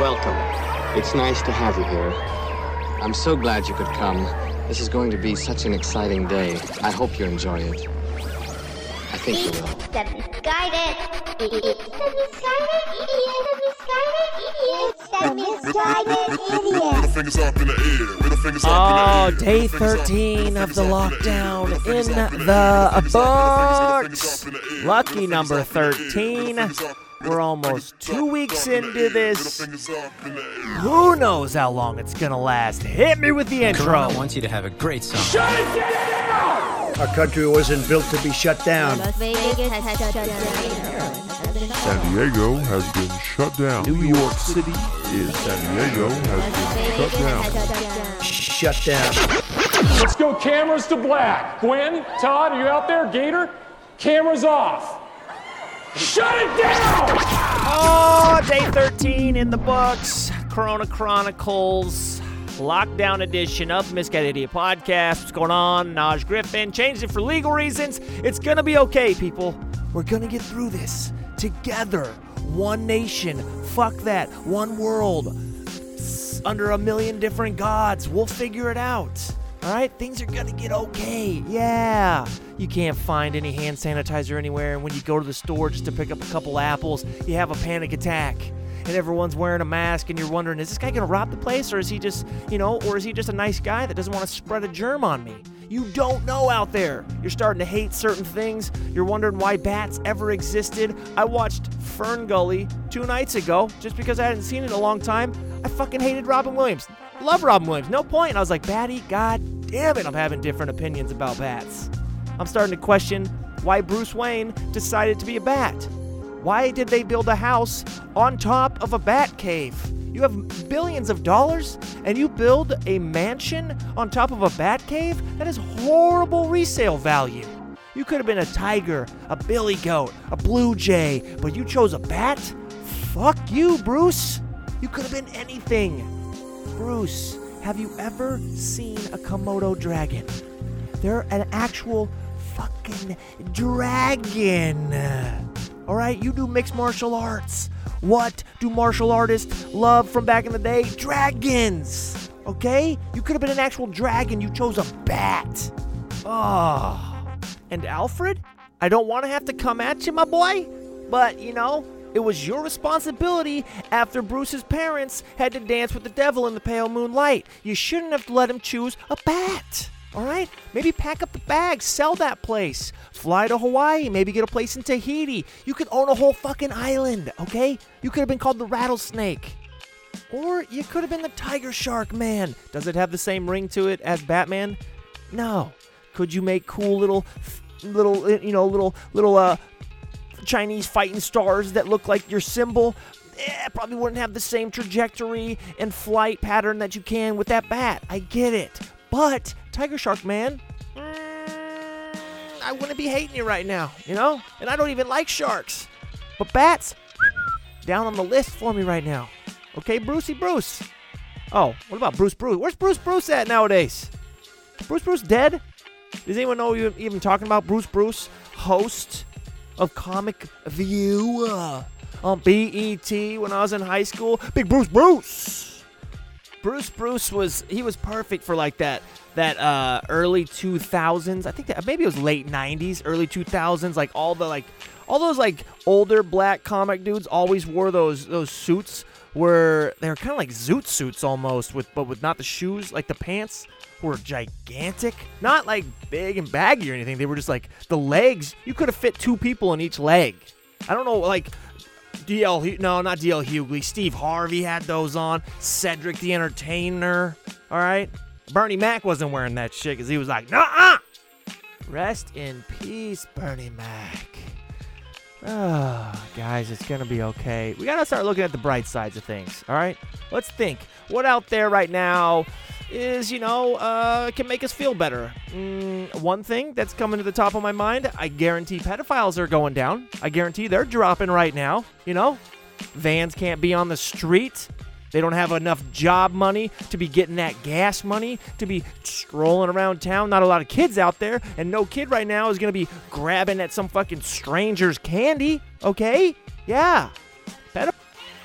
Welcome. It's nice to have you here. I'm so glad you could come. This is going to be such an exciting day. I hope you enjoy it. I think you will. Misguided Oh, in the air. day Middle fingers up, 13 of the fingers up in lockdown air. Middle fingers in the air. Middle fingers up, middle books. fingers up in the air. Lucky number fingers up in the air. 13. Middle fingers up, middle We're almost two weeks up in the into this. Middle fingers up in the air. Who knows how long it's gonna last? Hit me with the intro. Corona wants you to have a great summer. Shut it down! Our country wasn't built to be shut down. Las Vegas has shut down. San Diego has been shut down. New York City is San Diego has been shut down. Shut down. Let's go cameras to black. Gwen, Todd, are you out there? Gator? Cameras off. Shut it down! Oh, day 13 in the books. Corona Chronicles, lockdown edition of Misguided Idiot podcast. What's going on? Naj Griffin changed it for legal reasons. It's gonna be okay, people. We're gonna get through this together. One nation. Fuck that. One world. Under a million different gods. We'll figure it out. All right, things are gonna get okay. Yeah. You can't find any hand sanitizer anywhere, and when you go to the store just to pick up a couple apples, you have a panic attack. And everyone's wearing a mask, and you're wondering, is this guy gonna rob the place, or is he just, you know, or is he just a nice guy that doesn't want to spread a germ on me? You don't know out there. You're starting to hate certain things. You're wondering why bats ever existed. I watched Fern Gully two nights ago just because I hadn't seen it in a long time. I fucking hated Robin Williams. Love Robin Williams, no point. And I was like, Batty, god damn it, I'm having different opinions about bats. I'm starting to question why Bruce Wayne decided to be a bat. Why did they build a house on top of a bat cave? You have billions of dollars and you build a mansion on top of a bat cave? That is horrible resale value. You could have been a tiger, a billy goat, a blue jay, but you chose a bat? Fuck you, Bruce. You could have been anything. Bruce, have you ever seen a Komodo dragon? They're an actual fucking dragon. All right, you do mixed martial arts. What do martial artists love from back in the day? Dragons. Okay? You could have been an actual dragon. You chose a bat. Oh. And Alfred? I don't want to have to come at you, my boy, but you know, it was your responsibility after Bruce's parents had to dance with the devil in the pale moonlight. You shouldn't have let him choose a bat. All right? Maybe pack up the bags, sell that place, fly to Hawaii, maybe get a place in Tahiti. You could own a whole fucking island, okay? You could have been called the rattlesnake. Or you could have been the tiger shark man. Does it have the same ring to it as Batman? No. Could you make cool little little uh, you know, little little uh Chinese fighting stars that look like your symbol? Eh, probably wouldn't have the same trajectory and flight pattern that you can with that bat. I get it. But Tiger Shark Man, mm, I wouldn't be hating you right now, you know? And I don't even like sharks. But bats, down on the list for me right now. Okay, Brucey Bruce. Oh, what about Bruce Bruce? Where's Bruce Bruce at nowadays? Bruce Bruce dead? Does anyone know you even talking about Bruce Bruce, host of Comic View uh, on BET when I was in high school? Big Bruce Bruce. Bruce Bruce was he was perfect for like that that uh early 2000s. I think that maybe it was late 90s, early 2000s like all the like all those like older black comic dudes always wore those those suits where they were kind of like zoot suits almost with but with not the shoes, like the pants were gigantic. Not like big and baggy or anything. They were just like the legs, you could have fit two people in each leg. I don't know like DL, no, not DL Hughley. Steve Harvey had those on. Cedric the Entertainer. All right. Bernie Mac wasn't wearing that shit because he was like, nah. Rest in peace, Bernie Mac. Ah, guys, it's gonna be okay. We gotta start looking at the bright sides of things. All right. Let's think. What out there right now is, you know, uh, can make us feel better. Mm, one thing that's coming to the top of my mind, I guarantee pedophiles are going down. I guarantee they're dropping right now. You know, vans can't be on the street. They don't have enough job money to be getting that gas money to be strolling around town. Not a lot of kids out there, and no kid right now is gonna be grabbing at some fucking stranger's candy. Okay? Yeah.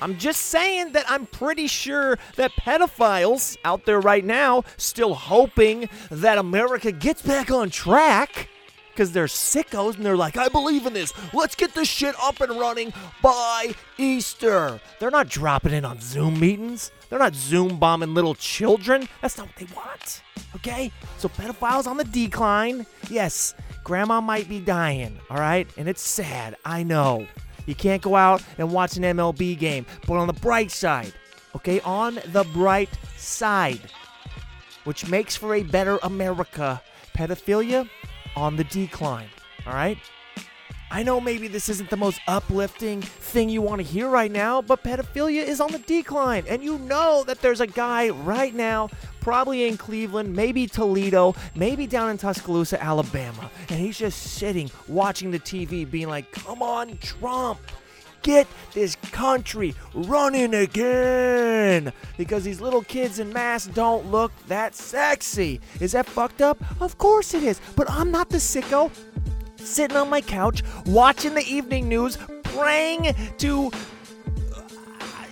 I'm just saying that I'm pretty sure that pedophiles out there right now still hoping that America gets back on track because they're sickos and they're like, I believe in this. Let's get this shit up and running by Easter. They're not dropping in on Zoom meetings. They're not Zoom bombing little children. That's not what they want. Okay? So pedophiles on the decline. Yes, grandma might be dying, all right? And it's sad. I know. You can't go out and watch an MLB game. But on the bright side, okay, on the bright side, which makes for a better America, pedophilia on the decline. All right? I know maybe this isn't the most uplifting thing you want to hear right now, but pedophilia is on the decline. And you know that there's a guy right now, probably in Cleveland, maybe Toledo, maybe down in Tuscaloosa, Alabama, and he's just sitting watching the TV being like, come on, Trump. Get this country running again because these little kids in masks don't look that sexy. Is that fucked up? Of course it is. But I'm not the sicko sitting on my couch watching the evening news, praying to.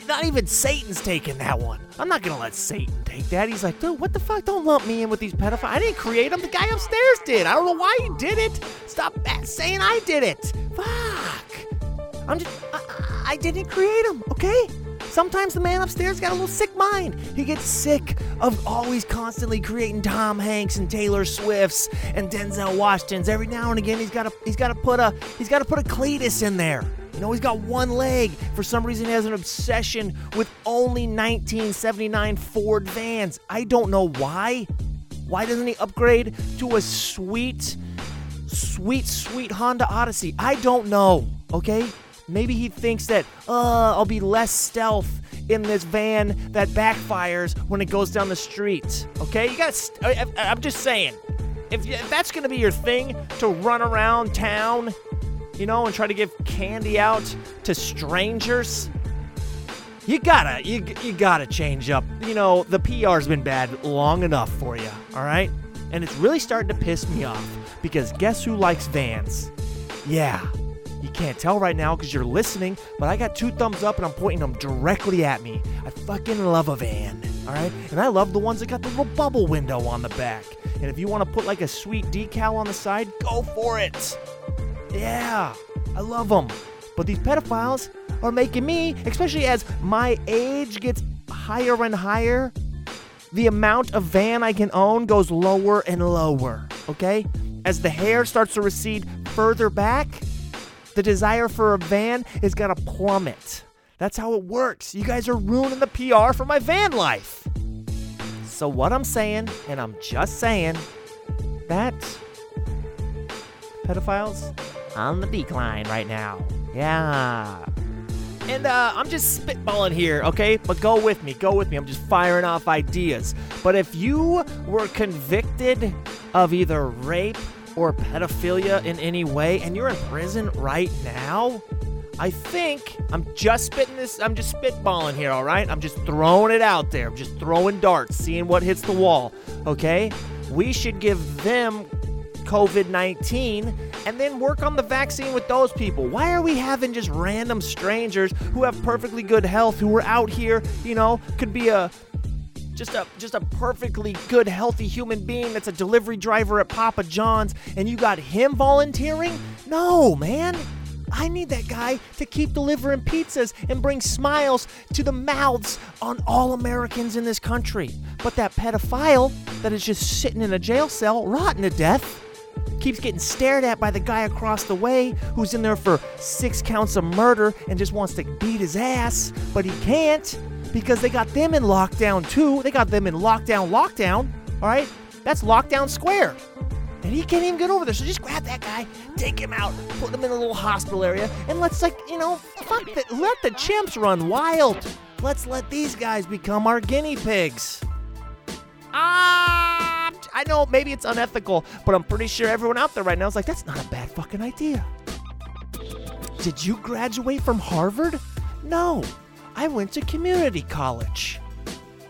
Not even Satan's taking that one. I'm not gonna let Satan take that. He's like, dude, what the fuck? Don't lump me in with these pedophiles. I didn't create them. The guy upstairs did. I don't know why he did it. Stop saying I did it. Fuck. I'm just. I, I didn't create them. Okay. Sometimes the man upstairs got a little sick mind. He gets sick of always constantly creating Tom Hanks and Taylor Swifts and Denzel Washingtons. Every now and again, he's got to he's got to put a he's got to put a Cletus in there. You know, he's got one leg. For some reason, he has an obsession with only 1979 Ford vans. I don't know why. Why doesn't he upgrade to a sweet, sweet, sweet Honda Odyssey? I don't know. Okay, Maybe he thinks that, uh, I'll be less stealth in this van that backfires when it goes down the street. Okay? You gotta, st- I, I'm just saying, if, if that's gonna be your thing to run around town, you know, and try to give candy out to strangers, you gotta, you, you gotta change up. You know, the PR's been bad long enough for you, all right? And it's really starting to piss me off because guess who likes vans? Yeah, you can't tell right now because you're listening, but I got two thumbs up and I'm pointing them directly at me. I fucking love a van, all right? And I love the ones that got the little bubble window on the back. And if you want to put like a sweet decal on the side, go for it. Yeah, I love them. But these pedophiles are making me, especially as my age gets higher and higher, the amount of van I can own goes lower and lower, okay? As the hair starts to recede further back, the desire for a van is gonna plummet. That's how it works. You guys are ruining the PR for my van life. So, what I'm saying, and I'm just saying, that pedophiles on the decline right now. Yeah. And uh, I'm just spitballing here, okay? But go with me, go with me. I'm just firing off ideas. But if you were convicted of either rape or pedophilia in any way and you're in prison right now, I think I'm just spitting this, I'm just spitballing here, all right? I'm just throwing it out there. I'm just throwing darts, seeing what hits the wall, okay? We should give them COVID 19 and then work on the vaccine with those people. Why are we having just random strangers who have perfectly good health who are out here, you know, could be a just a just a perfectly good healthy human being that's a delivery driver at Papa John's and you got him volunteering? No, man. I need that guy to keep delivering pizzas and bring smiles to the mouths on all Americans in this country. But that pedophile that is just sitting in a jail cell, rotting to death, keeps getting stared at by the guy across the way who's in there for six counts of murder and just wants to beat his ass, but he can't because they got them in lockdown too. They got them in lockdown, lockdown. All right? That's lockdown square. And he can't even get over there. So just grab that guy, take him out, put him in a little hospital area, and let's like, you know, fuck that. Let the chimps run wild. Let's let these guys become our guinea pigs. Ah, I know maybe it's unethical, but I'm pretty sure everyone out there right now is like, that's not a bad fucking idea. Did you graduate from Harvard? No, I went to community college.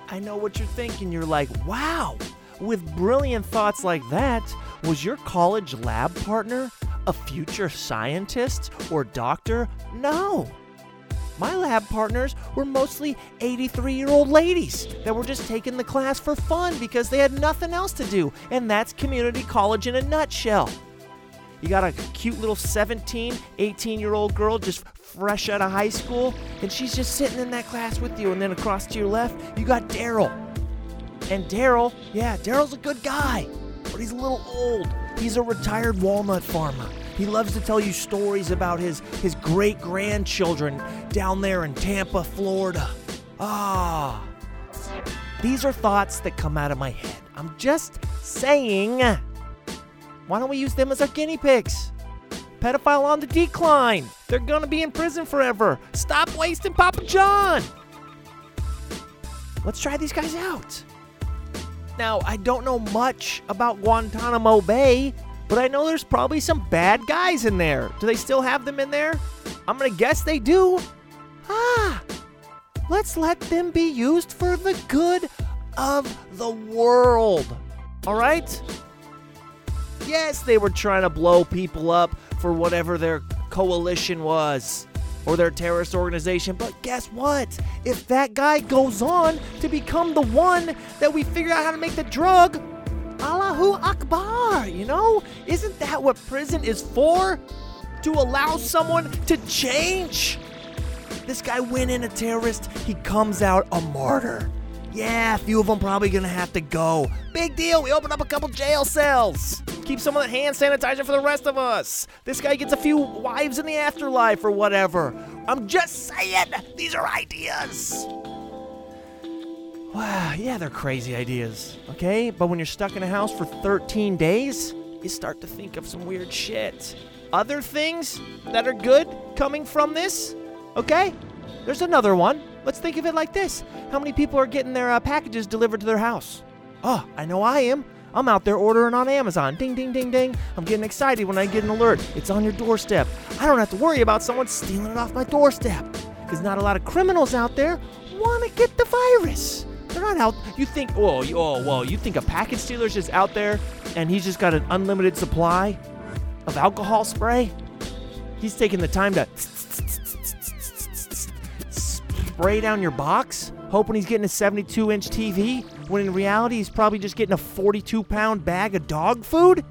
I know what you're thinking. You're like, wow, with brilliant thoughts like that, was your college lab partner a future scientist or doctor? No. My lab partners were mostly 83 year old ladies that were just taking the class for fun because they had nothing else to do, and that's community college in a nutshell. You got a cute little 17, 18 year old girl just fresh out of high school, and she's just sitting in that class with you. And then across to your left, you got Daryl. And Daryl, yeah, Daryl's a good guy, but he's a little old. He's a retired walnut farmer. He loves to tell you stories about his, his great grandchildren down there in Tampa, Florida. Ah. These are thoughts that come out of my head. I'm just saying. Why don't we use them as our guinea pigs? Pedophile on the decline. They're gonna be in prison forever. Stop wasting Papa John. Let's try these guys out. Now, I don't know much about Guantanamo Bay, but I know there's probably some bad guys in there. Do they still have them in there? I'm gonna guess they do. Ah, let's let them be used for the good of the world. All right? Yes, they were trying to blow people up for whatever their coalition was or their terrorist organization. But guess what? If that guy goes on to become the one that we figure out how to make the drug, Allahu Akbar, you know? Isn't that what prison is for? To allow someone to change? This guy went in a terrorist, he comes out a martyr. Yeah, a few of them probably gonna have to go. Big deal, we open up a couple jail cells. Keep some of that hand sanitizer for the rest of us. This guy gets a few wives in the afterlife or whatever. I'm just saying, these are ideas. Wow, yeah, they're crazy ideas, okay? But when you're stuck in a house for 13 days, you start to think of some weird shit. Other things that are good coming from this, okay? There's another one. Let's think of it like this How many people are getting their uh, packages delivered to their house? Oh, I know I am. I'm out there ordering on Amazon. Ding, ding, ding, ding. I'm getting excited when I get an alert. It's on your doorstep. I don't have to worry about someone stealing it off my doorstep. Because not a lot of criminals out there want to get the virus. They're not out. You think, oh, oh, you- oh, well, you think a package stealer's just out there and he's just got an unlimited supply of alcohol spray? He's taking the time to spray down your box, hoping he's getting a 72 inch TV, when in reality he's probably just getting a 42 pound bag of dog food?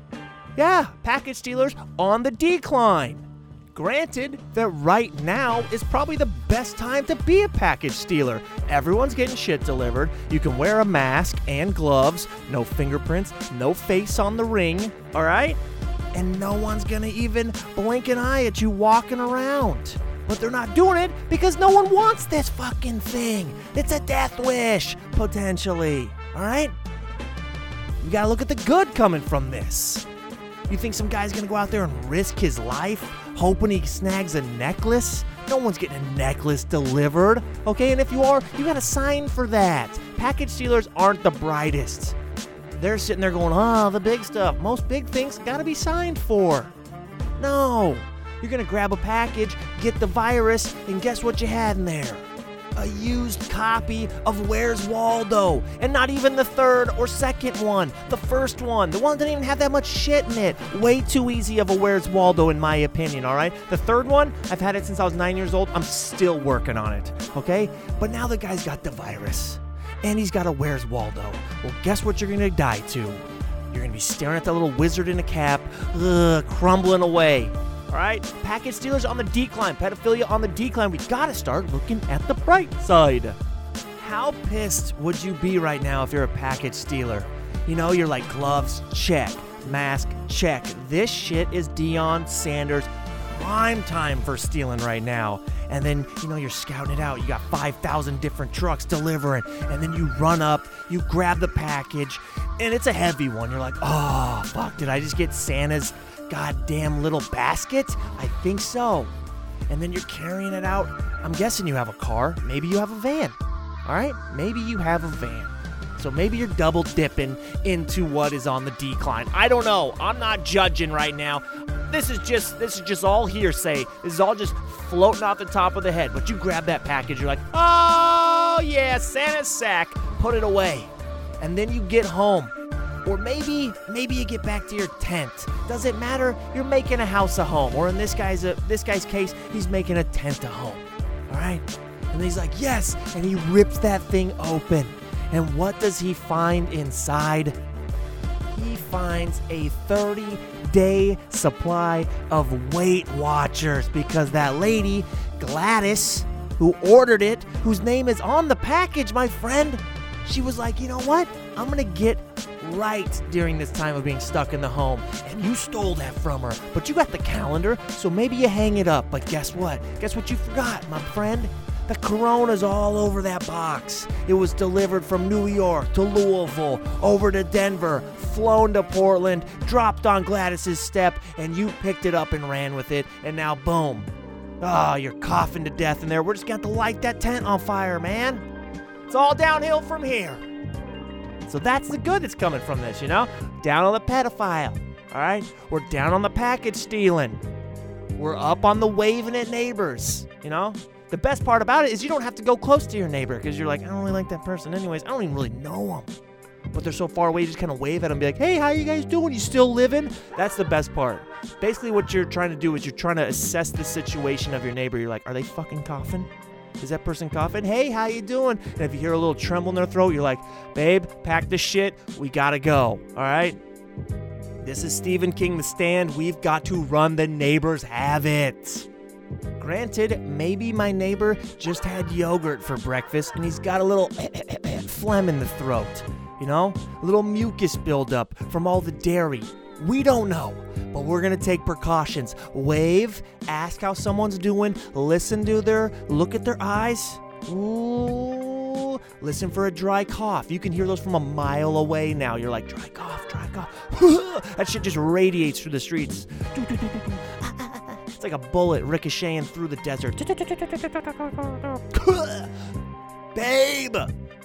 Yeah, package stealers on the decline. Granted that right now is probably the best time to be a package stealer. Everyone's getting shit delivered. You can wear a mask and gloves, no fingerprints, no face on the ring, all right? And no one's gonna even blink an eye at you walking around. But they're not doing it because no one wants this fucking thing. It's a death wish, potentially, all right? You gotta look at the good coming from this. You think some guy's gonna go out there and risk his life hoping he snags a necklace? No one's getting a necklace delivered, okay? And if you are, you gotta sign for that. Package stealers aren't the brightest. They're sitting there going, oh, the big stuff. Most big things gotta be signed for. No. You're gonna grab a package, get the virus, and guess what you had in there? A used copy of Where's Waldo, and not even the third or second one, the first one. The one that didn't even have that much shit in it. Way too easy of a Where's Waldo, in my opinion, alright? The third one, I've had it since I was nine years old. I'm still working on it, okay? But now the guy's got the virus, and he's got a Where's Waldo. Well, guess what you're gonna die to? You're gonna be staring at that little wizard in a cap, ugh, crumbling away. All right, package stealers on the decline, pedophilia on the decline. We gotta start looking at the bright side. How pissed would you be right now if you're a package stealer? You know, you're like gloves, check, mask, check. This shit is Deion Sanders prime time for stealing right now. And then, you know, you're scouting it out. You got 5,000 different trucks delivering. And then you run up, you grab the package, and it's a heavy one. You're like, oh, fuck, did I just get Santa's goddamn little basket? I think so. And then you're carrying it out. I'm guessing you have a car. Maybe you have a van. All right? Maybe you have a van. So maybe you're double dipping into what is on the decline. I don't know. I'm not judging right now. This is just this is just all hearsay. This is all just floating off the top of the head. But you grab that package, you're like, oh yeah, Santa's sack. Put it away. And then you get home. Or maybe maybe you get back to your tent. Does it matter? You're making a house a home. Or in this guy's a, this guy's case, he's making a tent a home. All right. And he's like, yes. And he rips that thing open. And what does he find inside? He finds a 30 day supply of Weight Watchers because that lady, Gladys, who ordered it, whose name is on the package, my friend, she was like, you know what? I'm going to get right during this time of being stuck in the home. And you stole that from her. But you got the calendar, so maybe you hang it up. But guess what? Guess what you forgot, my friend? The corona's all over that box. It was delivered from New York to Louisville, over to Denver, flown to Portland, dropped on Gladys's step, and you picked it up and ran with it. And now, boom. Oh, you're coughing to death in there. We're just going to light that tent on fire, man. It's all downhill from here. So that's the good that's coming from this, you know? Down on the pedophile, all right? We're down on the package stealing. We're up on the waving at neighbors, you know? The best part about it is you don't have to go close to your neighbor because you're like, I don't really like that person anyways. I don't even really know them. But they're so far away, you just kind of wave at them be like, hey, how you guys doing? You still living? That's the best part. Basically, what you're trying to do is you're trying to assess the situation of your neighbor. You're like, are they fucking coughing? Is that person coughing? Hey, how you doing? And if you hear a little tremble in their throat, you're like, babe, pack the shit. We gotta go. All right? This is Stephen King The Stand. We've got to run. The neighbors have it. Granted, maybe my neighbor just had yogurt for breakfast and he's got a little phlegm in the throat. You know? A little mucus buildup from all the dairy. We don't know, but we're gonna take precautions. Wave, ask how someone's doing, listen to their, look at their eyes. Ooh, listen for a dry cough. You can hear those from a mile away now. You're like, dry cough, dry cough. that shit just radiates through the streets. It's like a bullet ricocheting through the desert. Babe,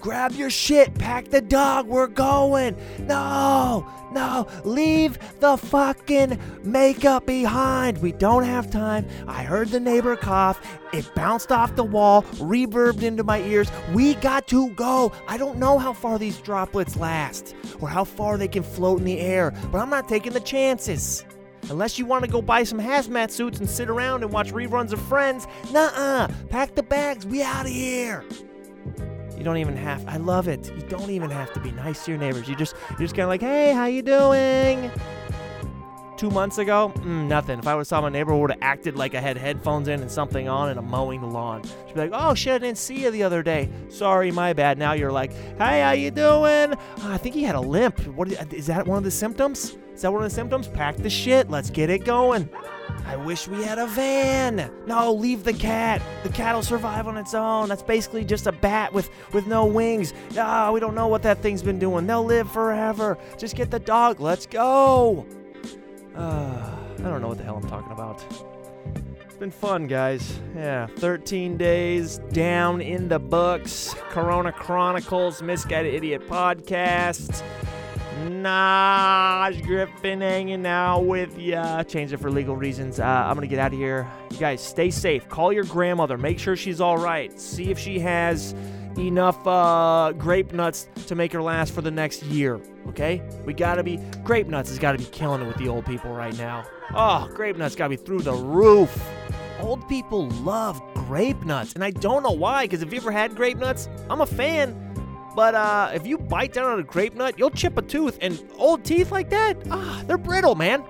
grab your shit, pack the dog, we're going. No, no, leave the fucking makeup behind. We don't have time. I heard the neighbor cough. It bounced off the wall, reverbed into my ears. We got to go. I don't know how far these droplets last or how far they can float in the air, but I'm not taking the chances. Unless you want to go buy some hazmat suits and sit around and watch reruns of Friends, nah uh, Pack the bags. We out of here. You don't even have. I love it. You don't even have to be nice to your neighbors. You just you're just kind of like, hey, how you doing? Two months ago, mm, nothing. If I would saw my neighbor would have acted like I had headphones in and something on and I'm mowing the lawn. She'd be like, oh shit, I didn't see you the other day. Sorry, my bad. Now you're like, hey, how you doing? "Oh, I think he had a limp. What is that? One of the symptoms? Is that one of the symptoms? Pack the shit. Let's get it going. I wish we had a van. No, leave the cat. The cat'll survive on its own. That's basically just a bat with with no wings. Ah, we don't know what that thing's been doing. They'll live forever. Just get the dog. Let's go. Uh, I don't know what the hell I'm talking about. It's been fun, guys. Yeah, 13 days down in the books. Corona Chronicles, Misguided Idiot Podcast. Naj Griffin hanging out with ya. Change it for legal reasons. Uh, I'm gonna get out of here. You guys, stay safe. Call your grandmother. Make sure she's all right. See if she has enough uh, grape nuts to make her last for the next year. Okay? We gotta be. Grape nuts has gotta be killing it with the old people right now. Oh, grape nuts gotta be through the roof. Old people love grape nuts, and I don't know why. Because if you ever had grape nuts, I'm a fan. But uh, if you bite down on a grape nut, you'll chip a tooth. And old teeth like that, ah, they're brittle, man.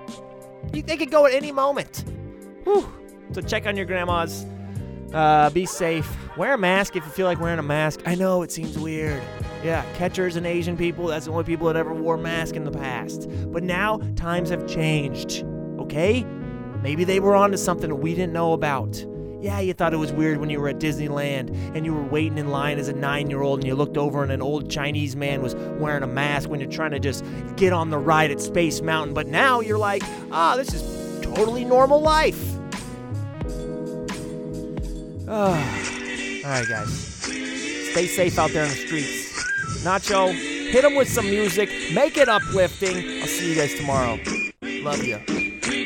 You, they could go at any moment. Whew. So check on your grandmas. Uh, be safe. Wear a mask if you feel like wearing a mask. I know it seems weird. Yeah, catchers and Asian people, that's the only people that ever wore masks in the past. But now times have changed. Okay? Maybe they were onto something we didn't know about. Yeah, you thought it was weird when you were at Disneyland and you were waiting in line as a nine year old and you looked over and an old Chinese man was wearing a mask when you're trying to just get on the ride at Space Mountain. But now you're like, ah, this is totally normal life. Oh. All right, guys. Stay safe out there in the streets. Nacho, hit them with some music. Make it uplifting. I'll see you guys tomorrow. Love you.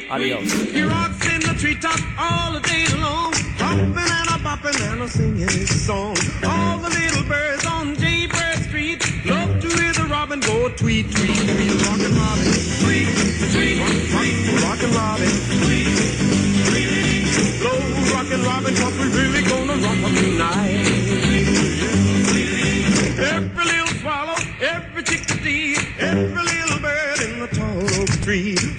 Adios jumping and a bopping and a singing his song. All the little birds on Jaybird Street love to hear the robin go tweet, tweet, tweet. Rockin' Robin, tweet, tweet, tweet. Rockin' Robin, tweet, tweet. Blow Rockin' Robin, cause we really gonna rock 'em tonight. Every little swallow, every chickadee, every little bird in the tall oak tree.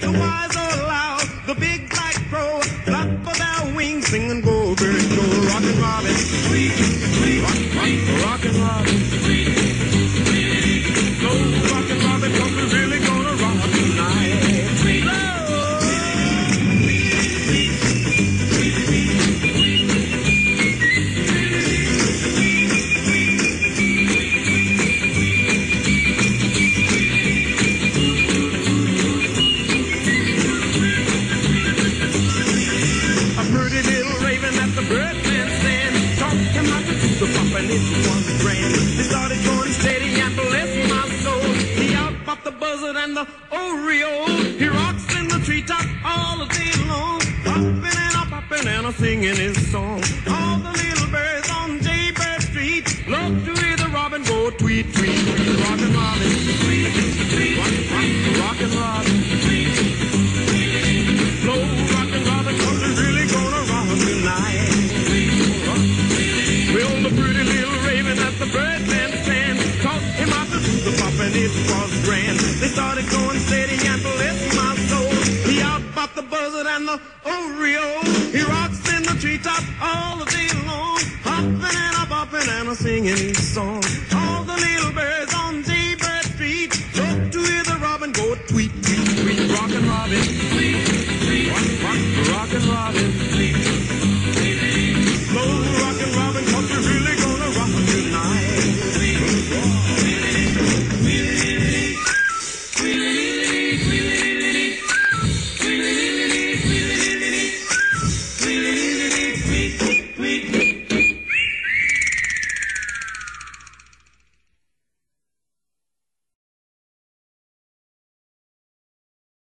Was grand. They started going steady and bless my soul. He out popped the buzzard and the Oreo. He rocks in the treetop all the day long. Popping and a popping and a singing his song. All the little birds on Jaybird Street love to hear the robin go tweet, tweet, tweet. Rockin' Robin, tweet, tweet, rock, rock, rockin' Robin. Slow it was grand. They started going steady and bless my soul. He out popped the buzzard and the Oreo. He rocks in the treetop all the day long, hopping and a bopping and a singing song.